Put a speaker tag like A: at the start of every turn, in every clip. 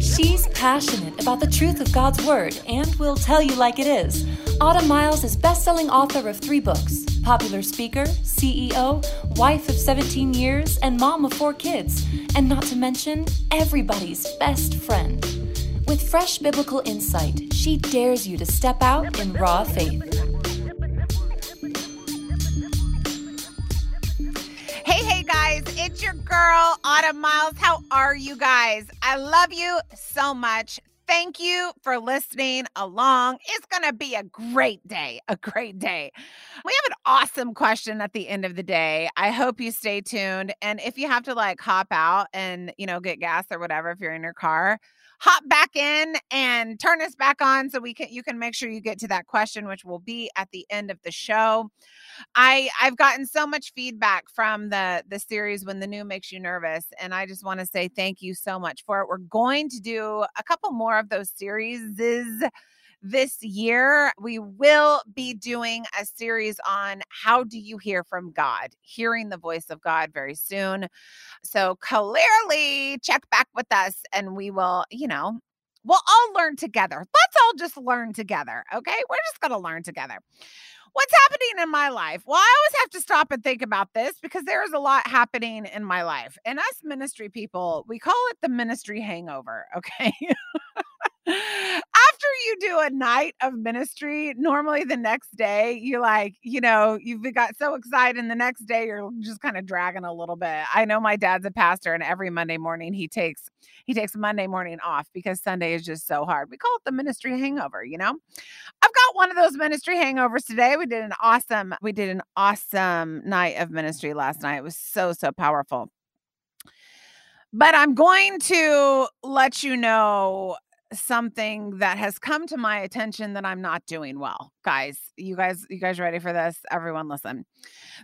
A: She's passionate about the truth of God's Word and will tell you like it is. Autumn Miles is best-selling author of three books, popular speaker, CEO, wife of 17 years, and mom of four kids, and not to mention everybody's best friend. With fresh biblical insight, she dares you to step out in raw faith.
B: Your girl, Autumn Miles. How are you guys? I love you so much. Thank you for listening along. It's going to be a great day, a great day. We have an awesome question at the end of the day. I hope you stay tuned. And if you have to like hop out and, you know, get gas or whatever, if you're in your car, hop back in and turn us back on so we can you can make sure you get to that question which will be at the end of the show. I i've gotten so much feedback from the the series when the new makes you nervous and i just want to say thank you so much for it. We're going to do a couple more of those series this year we will be doing a series on how do you hear from God, hearing the voice of God very soon. So clearly check back with us and we will, you know, we'll all learn together. Let's all just learn together, okay? We're just going to learn together. What's happening in my life? Well, I always have to stop and think about this because there is a lot happening in my life. And us ministry people, we call it the ministry hangover, okay? after you do a night of ministry, normally the next day you're like, you know, you've got so excited, and the next day you're just kind of dragging a little bit. I know my dad's a pastor, and every Monday morning he takes he takes Monday morning off because Sunday is just so hard. We call it the ministry hangover, you know. I've got one of those ministry hangovers today. We did an awesome, we did an awesome night of ministry last night. It was so, so powerful. But I'm going to let you know something that has come to my attention that I'm not doing well. Guys, you guys, you guys ready for this? Everyone listen.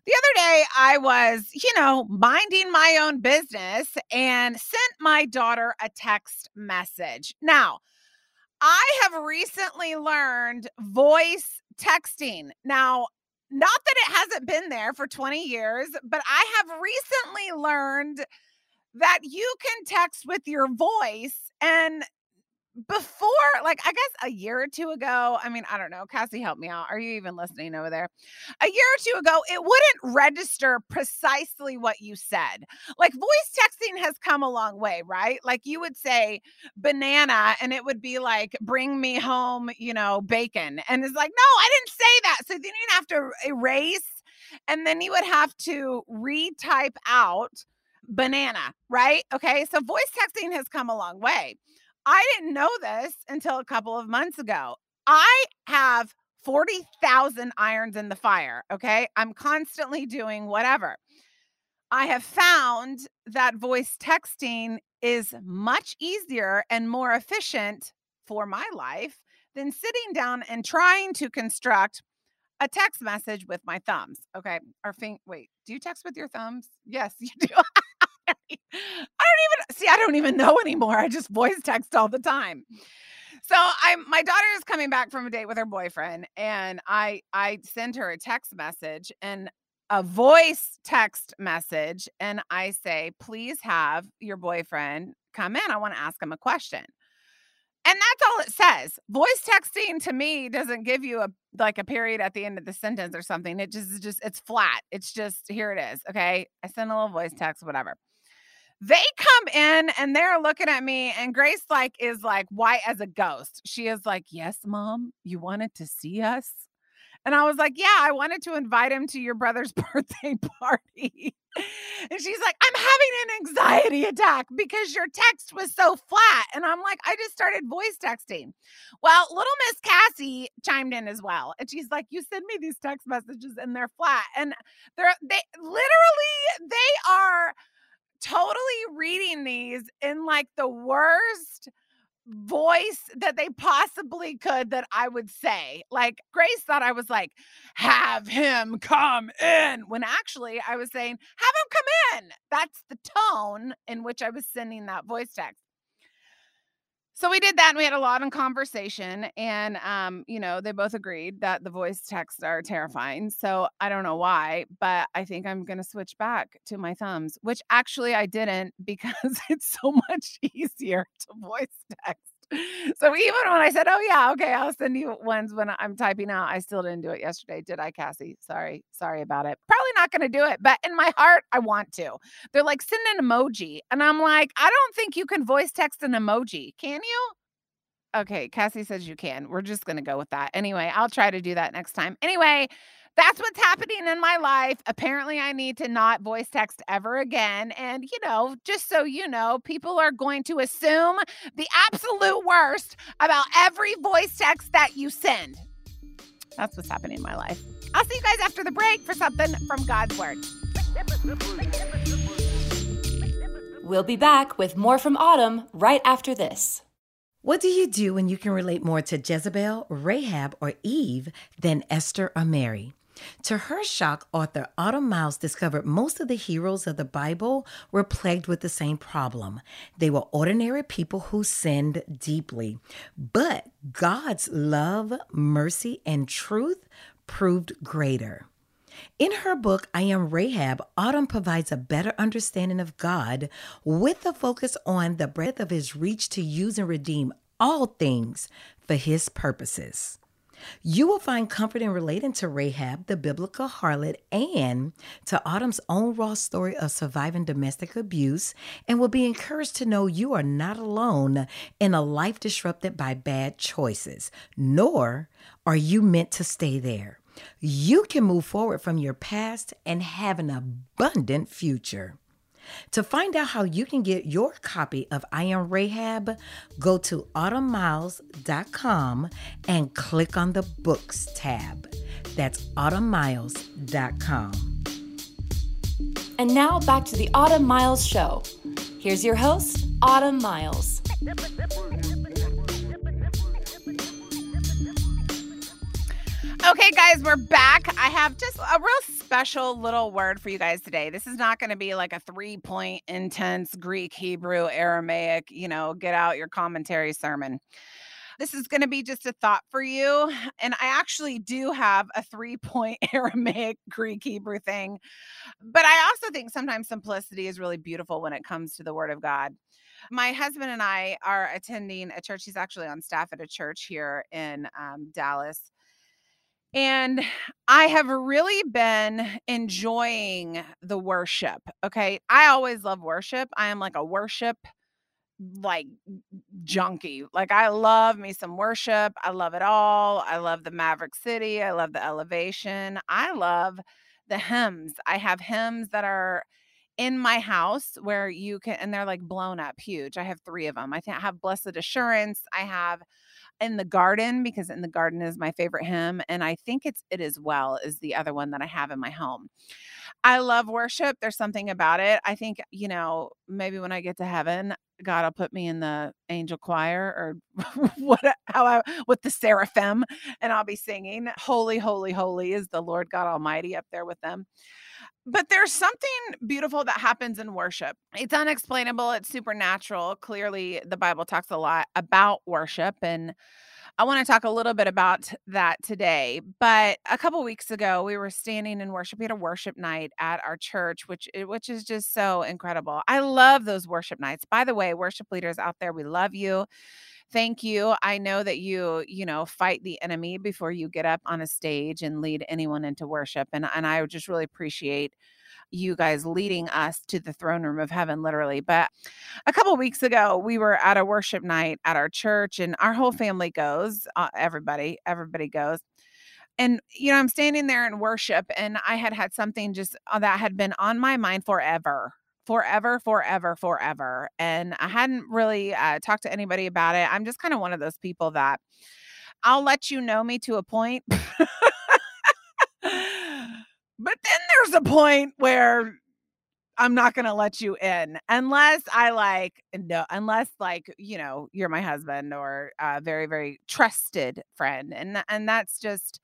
B: The other day I was, you know, minding my own business and sent my daughter a text message. Now, I have recently learned voice texting. Now, not that it hasn't been there for 20 years, but I have recently learned that you can text with your voice and before like i guess a year or two ago i mean i don't know cassie help me out are you even listening over there? A year or two ago it wouldn't register precisely what you said. Like voice texting has come a long way right? Like you would say banana and it would be like bring me home you know bacon and it's like no i didn't say that. So then you'd have to erase and then you would have to retype out banana right? Okay so voice texting has come a long way I didn't know this until a couple of months ago. I have 40,000 irons in the fire. Okay. I'm constantly doing whatever. I have found that voice texting is much easier and more efficient for my life than sitting down and trying to construct a text message with my thumbs. Okay. Or think, wait, do you text with your thumbs? Yes, you do. I don't even see, I don't even know anymore. I just voice text all the time. So I'm my daughter is coming back from a date with her boyfriend and I I send her a text message and a voice text message and I say, "Please have your boyfriend come in. I want to ask him a question." And that's all it says. Voice texting to me doesn't give you a like a period at the end of the sentence or something. It just is just it's flat. It's just here it is. Okay. I send a little voice text, whatever. They come in and they're looking at me, and Grace like is like white as a ghost. She is like, "Yes, mom, you wanted to see us." And I was like, Yeah, I wanted to invite him to your brother's birthday party. and she's like, I'm having an anxiety attack because your text was so flat. And I'm like, I just started voice texting. Well, little Miss Cassie chimed in as well. And she's like, You send me these text messages and they're flat. And they're, they literally, they are totally reading these in like the worst voice that they possibly could that I would say. Like Grace thought I was like, have him come in. When actually I was saying, have him come in. That's the tone in which I was sending that voice text. So we did that and we had a lot of conversation and um you know they both agreed that the voice texts are terrifying. So I don't know why, but I think I'm going to switch back to my thumbs, which actually I didn't because it's so much easier to voice text. So even when I said, "Oh yeah, okay, I'll send you ones when I'm typing out," I still didn't do it yesterday, did I, Cassie? Sorry, sorry about it. Probably not going to do it, but in my heart, I want to. They're like, "Send an emoji," and I'm like, "I don't think you can voice text an emoji, can you?" Okay, Cassie says you can. We're just going to go with that. Anyway, I'll try to do that next time. Anyway, that's what's happening in my life. Apparently, I need to not voice text ever again. And, you know, just so you know, people are going to assume the absolute worst about every voice text that you send. That's what's happening in my life. I'll see you guys after the break for something from God's Word.
A: We'll be back with more from Autumn right after this.
C: What do you do when you can relate more to Jezebel, Rahab, or Eve than Esther or Mary? To her shock, author Autumn Miles discovered most of the heroes of the Bible were plagued with the same problem. They were ordinary people who sinned deeply, but God's love, mercy, and truth proved greater. In her book, I Am Rahab, Autumn provides a better understanding of God with a focus on the breadth of his reach to use and redeem all things for his purposes. You will find comfort in relating to Rahab, the biblical harlot, and to Autumn's own raw story of surviving domestic abuse, and will be encouraged to know you are not alone in a life disrupted by bad choices, nor are you meant to stay there. You can move forward from your past and have an abundant future. To find out how you can get your copy of I Am Rahab, go to autumnmiles.com and click on the Books tab. That's autumnmiles.com.
A: And now back to the Autumn Miles Show. Here's your host, Autumn Miles.
B: Okay, guys, we're back. I have just a real special little word for you guys today. This is not going to be like a three point intense Greek, Hebrew, Aramaic, you know, get out your commentary sermon. This is going to be just a thought for you. And I actually do have a three point Aramaic, Greek, Hebrew thing. But I also think sometimes simplicity is really beautiful when it comes to the word of God. My husband and I are attending a church. He's actually on staff at a church here in um, Dallas and I have really been enjoying the worship. Okay. I always love worship. I am like a worship like junkie. Like I love me some worship. I love it all. I love the Maverick City. I love the elevation. I love the hymns. I have hymns that are in my house where you can and they're like blown up huge. I have 3 of them. I I have Blessed Assurance. I have in the garden because in the garden is my favorite hymn and i think it's It Is Well is the other one that i have in my home. I love worship there's something about it i think you know maybe when i get to heaven god will put me in the angel choir or what how I, with the seraphim and i'll be singing holy holy holy is the lord god almighty up there with them but there's something beautiful that happens in worship. It's unexplainable, it's supernatural. Clearly, the Bible talks a lot about worship and I want to talk a little bit about that today. But a couple weeks ago, we were standing in worship. We had a worship night at our church, which eh, which is just so incredible. I love those worship nights. By the way, worship leaders out there, we love you thank you. I know that you, you know, fight the enemy before you get up on a stage and lead anyone into worship. And, and I just really appreciate you guys leading us to the throne room of heaven, literally. But a couple weeks ago, we were at a worship night at our church, and our whole family goes. Uh, everybody, everybody goes. And you know, I'm standing there in worship, and I had had something just uh, that had been on my mind forever forever, forever, forever. And I hadn't really uh, talked to anybody about it. I'm just kind of one of those people that I'll let you know me to a point. but then there's a point where I'm not going to let you in unless I like no unless like you know you're my husband or a very very trusted friend and and that's just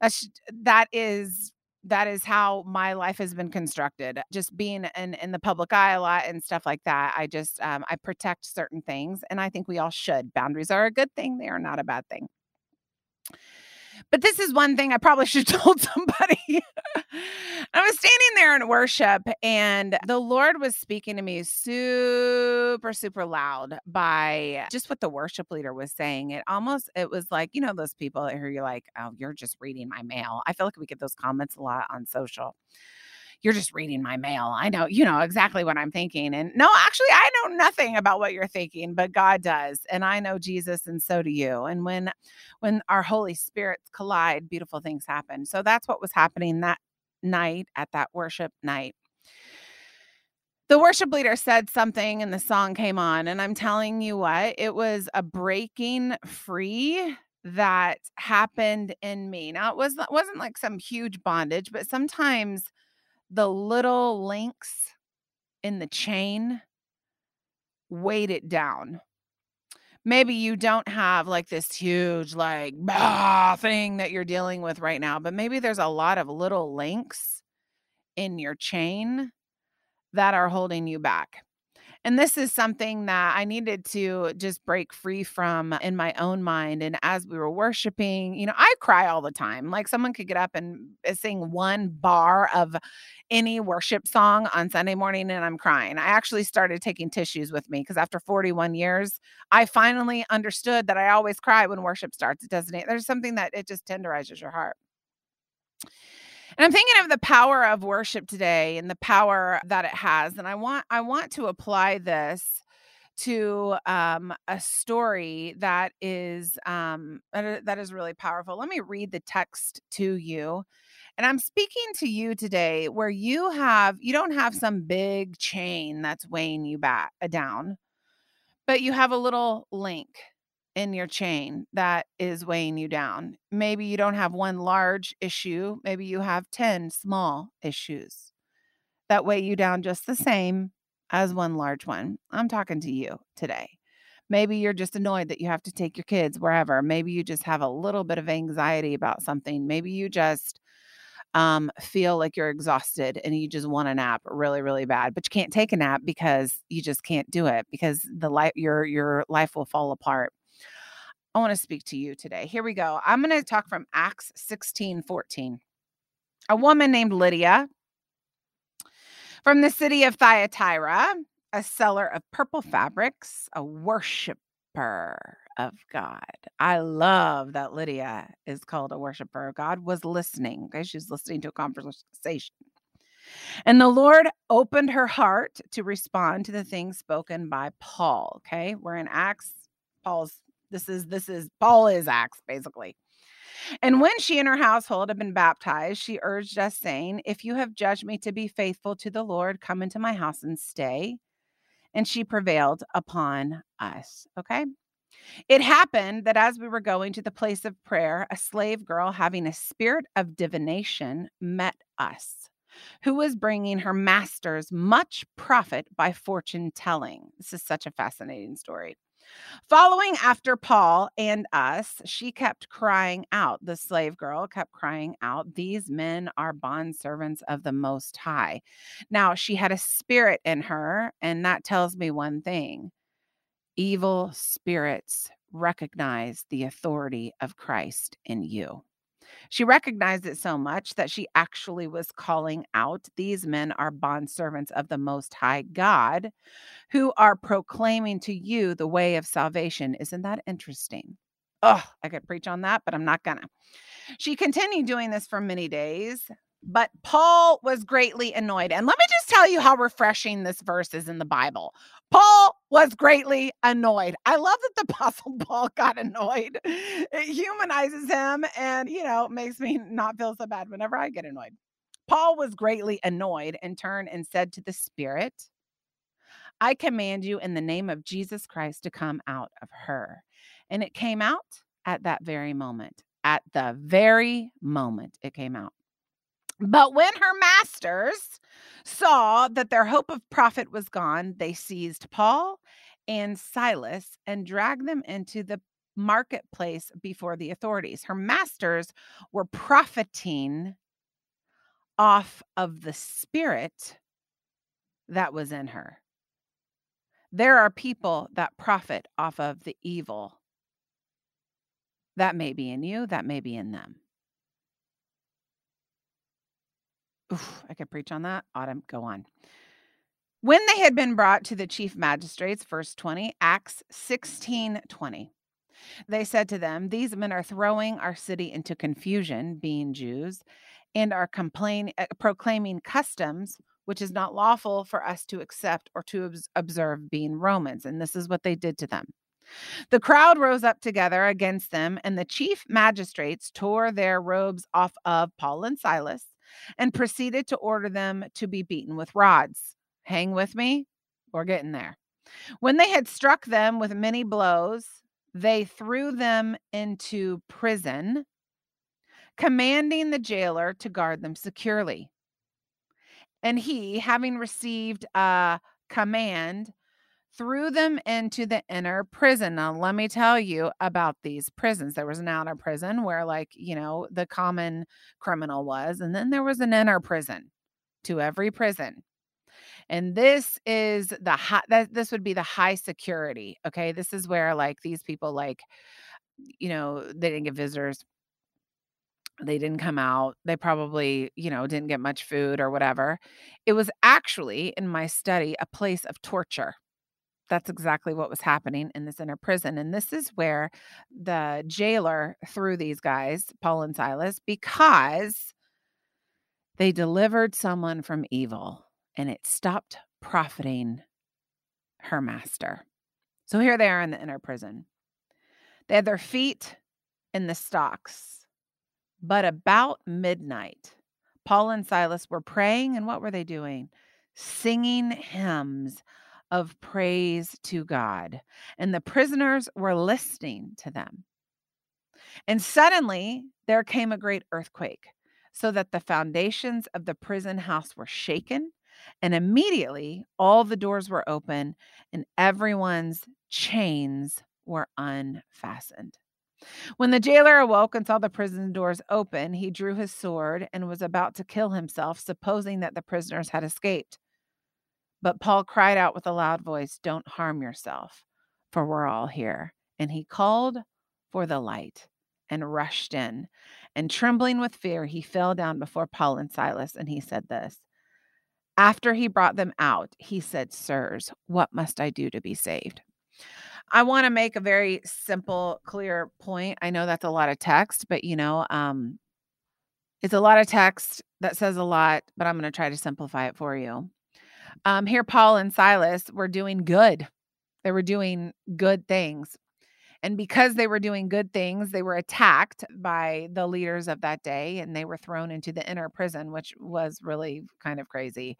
B: that's that is that is how my life has been constructed just being in in the public eye a lot and stuff like that i just um, i protect certain things and i think we all should. Boundaries are a good thing they are not a bad thing but this is one thing I probably should have told somebody. I was standing there in worship and the Lord was speaking to me super, super loud by just what the worship leader was saying. It almost, it was like, you know, those people who you're like, oh, you're just reading my mail. I feel like we get those comments a lot on social you're just reading my mail. I know, you know exactly what I'm thinking. And no, actually, I know nothing about what you're thinking, but God does. And I know Jesus, and so do you. And when when our Holy Spirits collide, beautiful things happen. So that's what was happening that night at that worship night. The worship leader said something and the song came on. And I'm telling you what, it was a breaking free that happened in me. Now it was wasn't like some huge bondage, but sometimes the little links in the chain weight it down. Maybe you don't have like this huge, like, bah, thing that you're dealing with right now, but maybe there's a lot of little links in your chain that are holding you back. And this is something that I needed to just break free from in my own mind. And as we were worshiping, you know, I cry all the time. Like someone could get up and uh, sing one bar of any worship song on Sunday morning and I'm crying. I actually started taking tissues with me because after 41 years, I finally understood that I always cry when worship starts. It doesn't, there's something that it just tenderizes your heart. And I'm thinking of the power of worship today and the power that it has. And I want I want to apply this to um, a story that is um, that is really powerful. Let me read the text to you. And I'm speaking to you today where you have you don't have some big chain that's weighing you back down, but you have a little link in your chain that is weighing you down. Maybe you don't have one large issue, maybe you have 10 small issues that weigh you down just the same as one large one. I'm talking to you today. Maybe you're just annoyed that you have to take your kids wherever. Maybe you just have a little bit of anxiety about something. Maybe you just um, feel like you're exhausted and you just want a nap really, really bad, but you can't take a nap because you just can't do it because the life your your life will fall apart. I want to speak to you today. Here we go. I'm going to talk from Acts 16 14. A woman named Lydia from the city of Thyatira, a seller of purple fabrics, a worshiper of God. I love that Lydia is called a worshiper of God, was listening. Okay, she's listening to a conversation. And the Lord opened her heart to respond to the things spoken by Paul. Okay, we're in Acts. Paul's this is this is Paul is Acts basically. And when she and her household had been baptized, she urged us, saying, If you have judged me to be faithful to the Lord, come into my house and stay. And she prevailed upon us. Okay. It happened that as we were going to the place of prayer, a slave girl having a spirit of divination met us, who was bringing her masters much profit by fortune telling. This is such a fascinating story. Following after Paul and us, she kept crying out. The slave girl kept crying out, These men are bond servants of the Most High. Now, she had a spirit in her, and that tells me one thing evil spirits recognize the authority of Christ in you. She recognized it so much that she actually was calling out these men are bond servants of the Most High God who are proclaiming to you the way of salvation. Isn't that interesting? Oh, I could preach on that, but I'm not gonna. She continued doing this for many days, but Paul was greatly annoyed. And let me just tell you how refreshing this verse is in the Bible. Paul was greatly annoyed. I love that the Apostle Paul got annoyed. It humanizes him and, you know, makes me not feel so bad whenever I get annoyed. Paul was greatly annoyed and turned and said to the Spirit, I command you in the name of Jesus Christ to come out of her. And it came out at that very moment. At the very moment it came out. But when her masters saw that their hope of profit was gone, they seized Paul and Silas and dragged them into the marketplace before the authorities. Her masters were profiting off of the spirit that was in her. There are people that profit off of the evil that may be in you, that may be in them. Oof, I could preach on that. Autumn, go on. When they had been brought to the chief magistrates, verse 20, Acts 16 20. They said to them, These men are throwing our city into confusion, being Jews, and are complain, uh, proclaiming customs which is not lawful for us to accept or to observe, being Romans. And this is what they did to them. The crowd rose up together against them, and the chief magistrates tore their robes off of Paul and Silas and proceeded to order them to be beaten with rods. Hang with me, we're getting there. When they had struck them with many blows, they threw them into prison, commanding the jailer to guard them securely. And he, having received a command, threw them into the inner prison. Now, let me tell you about these prisons. There was an outer prison where, like, you know, the common criminal was, and then there was an inner prison to every prison. And this is the high, that this would be the high security. Okay. This is where, like, these people, like, you know, they didn't get visitors they didn't come out. They probably, you know, didn't get much food or whatever. It was actually in my study a place of torture. That's exactly what was happening in this inner prison. And this is where the jailer threw these guys, Paul and Silas, because they delivered someone from evil and it stopped profiting her master. So here they are in the inner prison. They had their feet in the stocks but about midnight, Paul and Silas were praying, and what were they doing? Singing hymns of praise to God. And the prisoners were listening to them. And suddenly there came a great earthquake, so that the foundations of the prison house were shaken. And immediately all the doors were open, and everyone's chains were unfastened. When the jailer awoke and saw the prison doors open, he drew his sword and was about to kill himself, supposing that the prisoners had escaped. But Paul cried out with a loud voice, Don't harm yourself, for we're all here. And he called for the light and rushed in. And trembling with fear, he fell down before Paul and Silas, and he said this. After he brought them out, he said, Sirs, what must I do to be saved? I want to make a very simple, clear point. I know that's a lot of text, but you know, um, it's a lot of text that says a lot, but I'm going to try to simplify it for you. Um, here, Paul and Silas were doing good. They were doing good things. And because they were doing good things, they were attacked by the leaders of that day and they were thrown into the inner prison, which was really kind of crazy.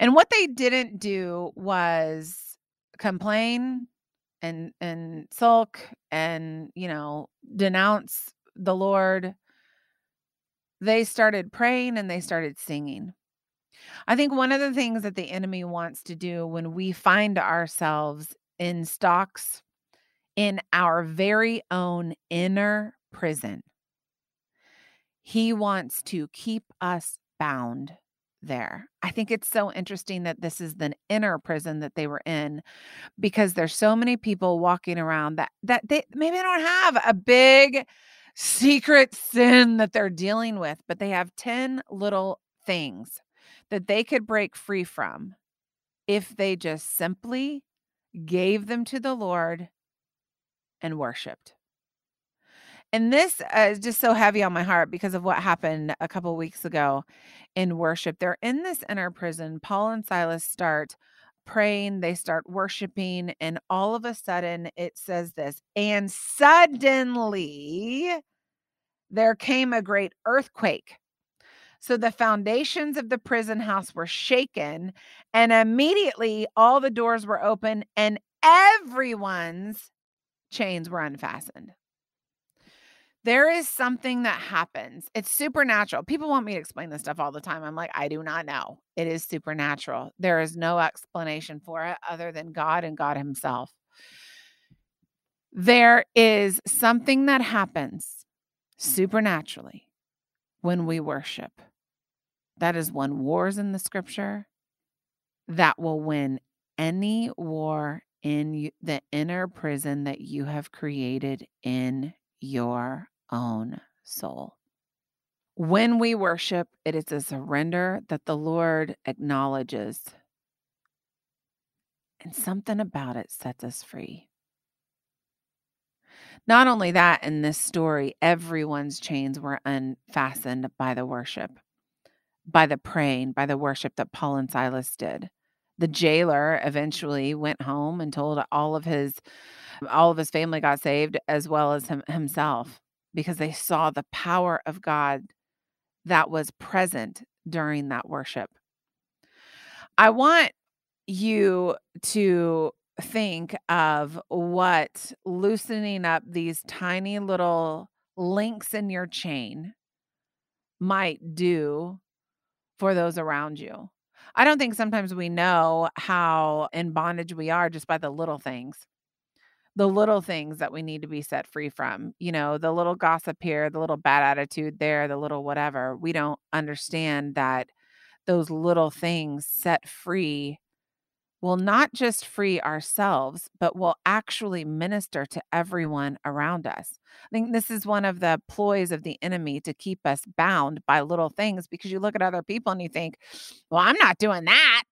B: And what they didn't do was complain and and sulk and you know denounce the lord they started praying and they started singing i think one of the things that the enemy wants to do when we find ourselves in stocks in our very own inner prison he wants to keep us bound there. I think it's so interesting that this is the inner prison that they were in because there's so many people walking around that that they maybe don't have a big secret sin that they're dealing with, but they have 10 little things that they could break free from if they just simply gave them to the Lord and worshiped. And this uh, is just so heavy on my heart because of what happened a couple weeks ago in worship. They're in this inner prison. Paul and Silas start praying, they start worshiping, and all of a sudden it says this, and suddenly there came a great earthquake. So the foundations of the prison house were shaken, and immediately all the doors were open, and everyone's chains were unfastened there is something that happens. It's supernatural. People want me to explain this stuff all the time. I'm like, I do not know. It is supernatural. There is no explanation for it other than God and God Himself. There is something that happens supernaturally when we worship. That is one wars in the scripture that will win any war in the inner prison that you have created in your own soul. When we worship, it is a surrender that the Lord acknowledges. And something about it sets us free. Not only that, in this story, everyone's chains were unfastened by the worship, by the praying, by the worship that Paul and Silas did. The jailer eventually went home and told all of his all of his family got saved as well as him, himself because they saw the power of God that was present during that worship. I want you to think of what loosening up these tiny little links in your chain might do for those around you. I don't think sometimes we know how in bondage we are just by the little things. The little things that we need to be set free from, you know, the little gossip here, the little bad attitude there, the little whatever. We don't understand that those little things set free will not just free ourselves, but will actually minister to everyone around us. I think this is one of the ploys of the enemy to keep us bound by little things because you look at other people and you think, well, I'm not doing that.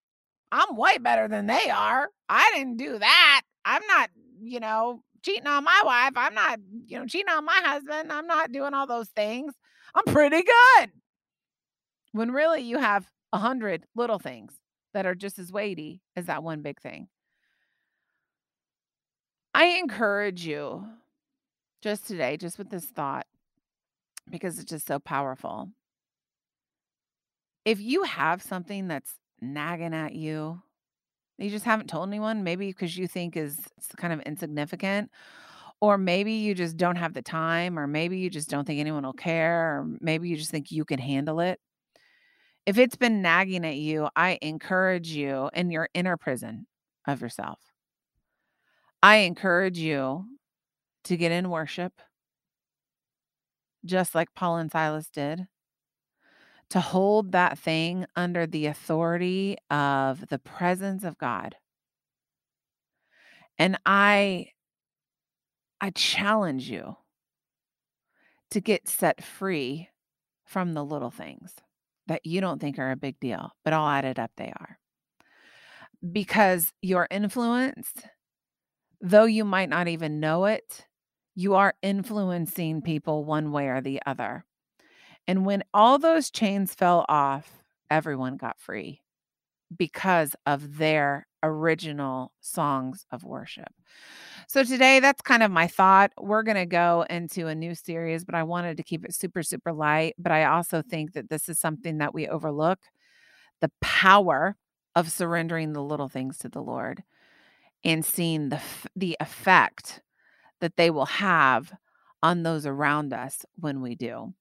B: I'm way better than they are. I didn't do that. I'm not, you know, cheating on my wife. I'm not, you know, cheating on my husband. I'm not doing all those things. I'm pretty good. When really you have a hundred little things that are just as weighty as that one big thing. I encourage you just today, just with this thought, because it's just so powerful. If you have something that's nagging at you, you just haven't told anyone, maybe because you think is kind of insignificant, or maybe you just don't have the time, or maybe you just don't think anyone will care, or maybe you just think you can handle it. If it's been nagging at you, I encourage you in your inner prison of yourself. I encourage you to get in worship, just like Paul and Silas did, to hold that thing under the authority of the presence of God. And I I challenge you to get set free from the little things that you don't think are a big deal, but all added up, they are. Because your influence, though you might not even know it, you are influencing people one way or the other. And when all those chains fell off, everyone got free because of their original songs of worship. So today, that's kind of my thought. We're going to go into a new series, but I wanted to keep it super, super light. But I also think that this is something that we overlook the power of surrendering the little things to the Lord and seeing the, the effect that they will have on those around us when we do.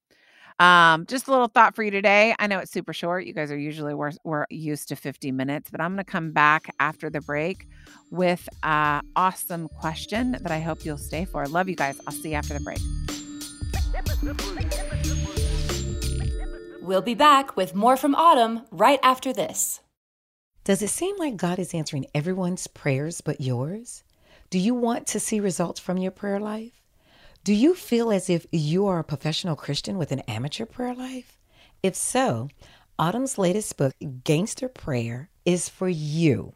B: Um, just a little thought for you today. I know it's super short. You guys are usually we're, we're used to 50 minutes, but I'm going to come back after the break with an awesome question that I hope you'll stay for. Love you guys. I'll see you after the break.
A: We'll be back with more from Autumn right after this.
C: Does it seem like God is answering everyone's prayers but yours? Do you want to see results from your prayer life? Do you feel as if you are a professional Christian with an amateur prayer life? If so, Autumn's latest book, Gangster Prayer, is for you.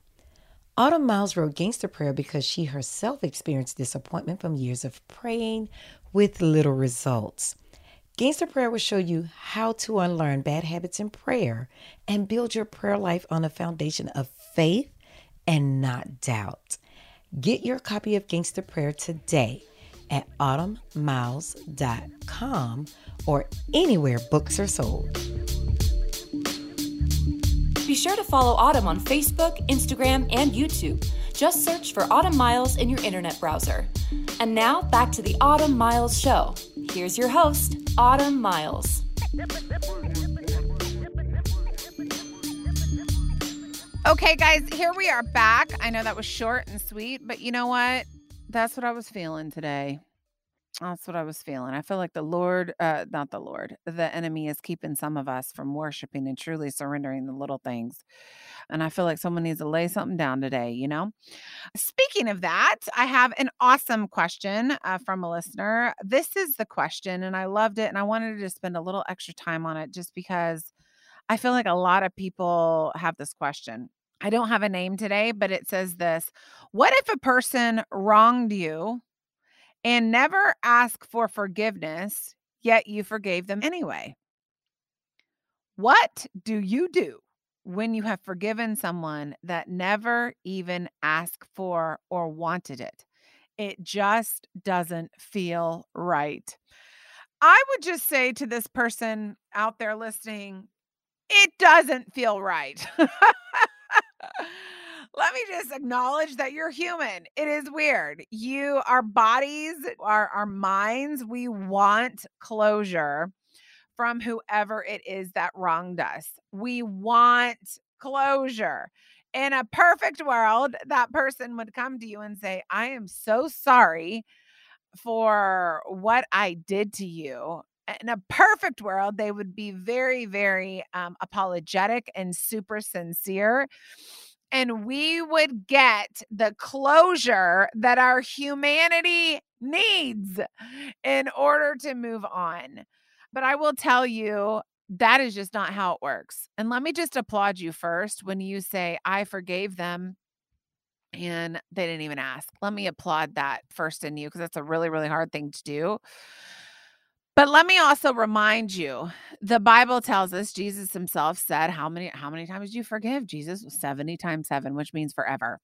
C: Autumn Miles wrote Gangster Prayer because she herself experienced disappointment from years of praying with little results. Gangster Prayer will show you how to unlearn bad habits in prayer and build your prayer life on a foundation of faith and not doubt. Get your copy of Gangster Prayer today at autumnmiles.com or anywhere books are sold.
A: Be sure to follow Autumn on Facebook, Instagram, and YouTube. Just search for Autumn Miles in your internet browser. And now back to the Autumn Miles Show. Here's your host, Autumn Miles.
B: Okay, guys, here we are back. I know that was short and sweet, but you know what? That's what I was feeling today. That's what I was feeling. I feel like the Lord, uh, not the Lord, the enemy is keeping some of us from worshiping and truly surrendering the little things. And I feel like someone needs to lay something down today, you know? Speaking of that, I have an awesome question uh, from a listener. This is the question, and I loved it. And I wanted to spend a little extra time on it just because I feel like a lot of people have this question. I don't have a name today, but it says this What if a person wronged you? and never asked for forgiveness, yet you forgave them anyway. What do you do when you have forgiven someone that never even asked for or wanted it? It just doesn't feel right. I would just say to this person out there listening, it doesn't feel right. let me just acknowledge that you're human. It is weird. You, our bodies, our, our minds, we want closure from whoever it is that wronged us. We want closure. In a perfect world, that person would come to you and say, I am so sorry for what I did to you. In a perfect world, they would be very, very um, apologetic and super sincere and we would get the closure that our humanity needs in order to move on. But I will tell you, that is just not how it works. And let me just applaud you first when you say, I forgave them and they didn't even ask. Let me applaud that first in you because that's a really, really hard thing to do. But let me also remind you, the Bible tells us Jesus himself said, How many how many times do you forgive? Jesus 70 times 7, which means forever.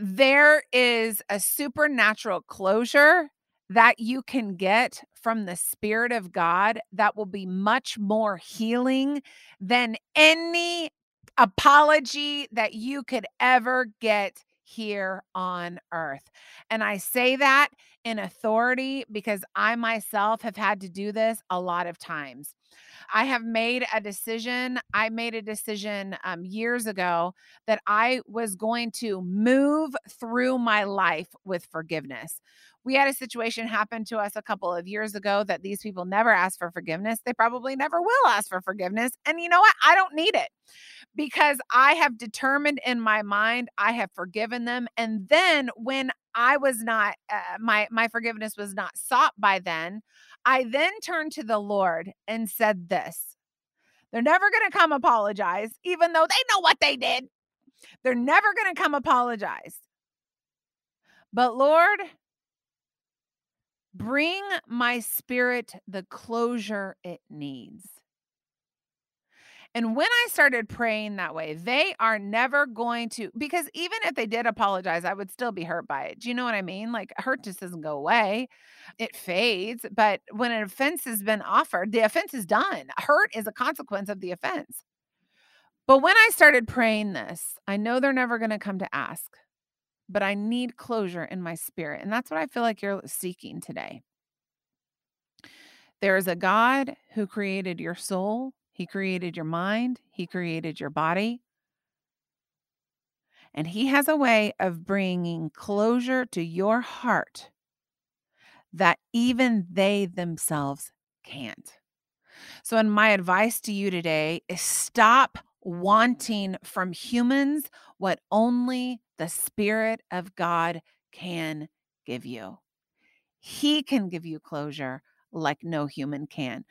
B: There is a supernatural closure that you can get from the Spirit of God that will be much more healing than any apology that you could ever get here on earth. And I say that in authority because I myself have had to do this a lot of times. I have made a decision. I made a decision um, years ago that I was going to move through my life with forgiveness. We had a situation happen to us a couple of years ago that these people never asked for forgiveness. They probably never will ask for forgiveness. And you know what? I don't need it because I have determined in my mind I have forgiven them. And then when I was not uh, my my forgiveness was not sought by then, I then turned to the Lord and said this. They're never going to come apologize even though they know what they did. They're never going to come apologize. But Lord, bring my spirit the closure it needs. And when I started praying that way, they are never going to, because even if they did apologize, I would still be hurt by it. Do you know what I mean? Like, hurt just doesn't go away, it fades. But when an offense has been offered, the offense is done. Hurt is a consequence of the offense. But when I started praying this, I know they're never going to come to ask, but I need closure in my spirit. And that's what I feel like you're seeking today. There is a God who created your soul he created your mind, He created your body. And He has a way of bringing closure to your heart that even they themselves can't. So, and my advice to you today is stop wanting from humans what only the Spirit of God can give you. He can give you closure like no human can.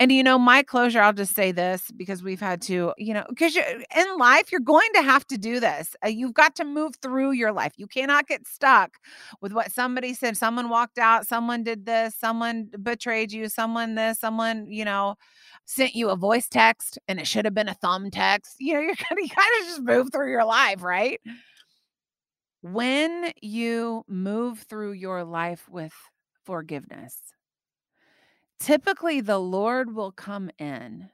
B: And you know, my closure, I'll just say this because we've had to, you know, because in life, you're going to have to do this. Uh, you've got to move through your life. You cannot get stuck with what somebody said. Someone walked out, someone did this, someone betrayed you, someone this, someone, you know, sent you a voice text and it should have been a thumb text. You know, you're kind of kind of just move through your life, right? When you move through your life with forgiveness, typically the Lord will come in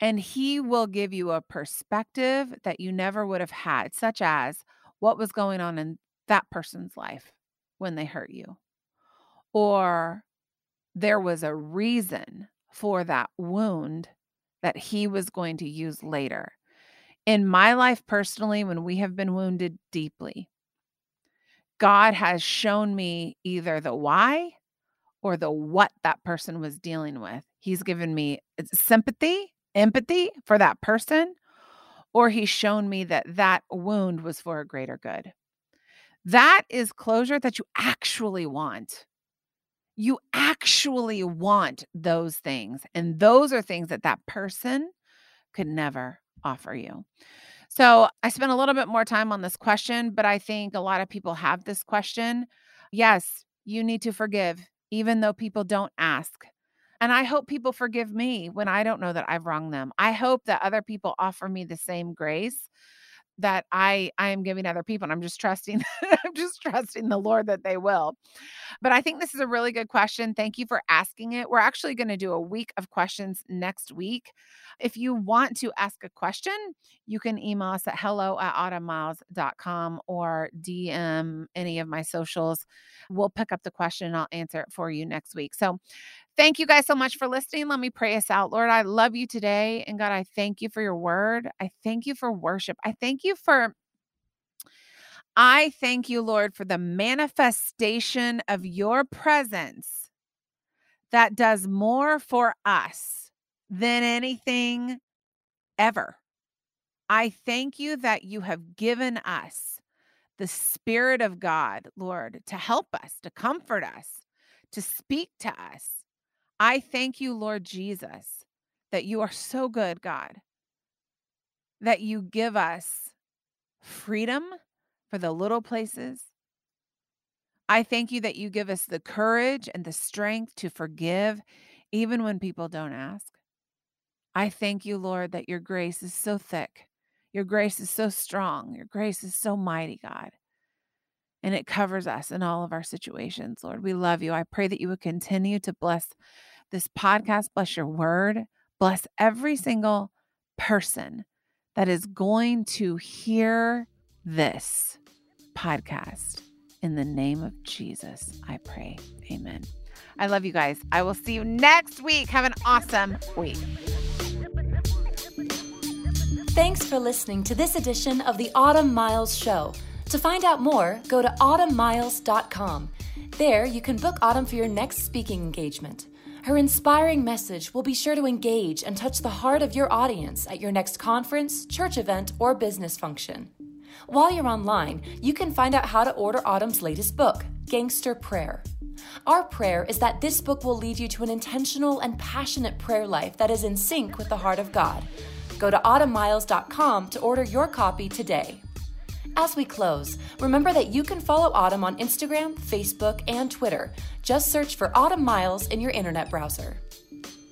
B: and he will give you a perspective that you never would have had, such as what was going on in that person's life when they hurt you, or there was a reason for that wound that he was going to use later. In my life personally, when we have been wounded deeply, God has shown me either the why or the what that person was dealing with. He's given me sympathy, empathy for that person, or he's shown me that that wound was for a greater good. That is closure that you actually want. You actually want those things. And those are things that that person could never offer you. So I spent a little bit more time on this question, but I think a lot of people have this question. Yes, you need to forgive, even though people don't ask. And I hope people forgive me when I don't know that I've wronged them. I hope that other people offer me the same grace that I I am giving other people and I'm just trusting I'm just trusting the Lord that they will. But I think this is a really good question. Thank you for asking it. We're actually going to do a week of questions next week. If you want to ask a question, you can email us at hello at autumnmiles.com or DM any of my socials. We'll pick up the question and I'll answer it for you next week. So Thank you guys so much for listening. Let me pray us out. Lord, I love you today. And God, I thank you for your word. I thank you for worship. I thank you for. I thank you, Lord, for the manifestation of your presence that does more for us than anything ever. I thank you that you have given us the Spirit of God, Lord, to help us, to comfort us, to speak to us. I thank you, Lord Jesus, that you are so good, God, that you give us freedom for the little places. I thank you that you give us the courage and the strength to forgive even when people don't ask. I thank you, Lord, that your grace is so thick. Your grace is so strong. Your grace is so mighty, God. And it covers us in all of our situations, Lord. We love you. I pray that you would continue to bless this podcast, bless your word, bless every single person that is going to hear this podcast. In the name of Jesus, I pray. Amen. I love you guys. I will see you next week. Have an awesome week.
A: Thanks for listening to this edition of the Autumn Miles Show. To find out more, go to autumnmiles.com. There, you can book Autumn for your next speaking engagement. Her inspiring message will be sure to engage and touch the heart of your audience at your next conference, church event, or business function. While you're online, you can find out how to order Autumn's latest book, Gangster Prayer. Our prayer is that this book will lead you to an intentional and passionate prayer life that is in sync with the heart of God. Go to autumnmiles.com to order your copy today. As we close, remember that you can follow Autumn on Instagram, Facebook, and Twitter. Just search for Autumn Miles in your internet browser.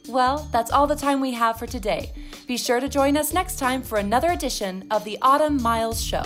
A: Well, that's all the time we have for today. Be sure to join us next time for another edition of the Autumn Miles Show.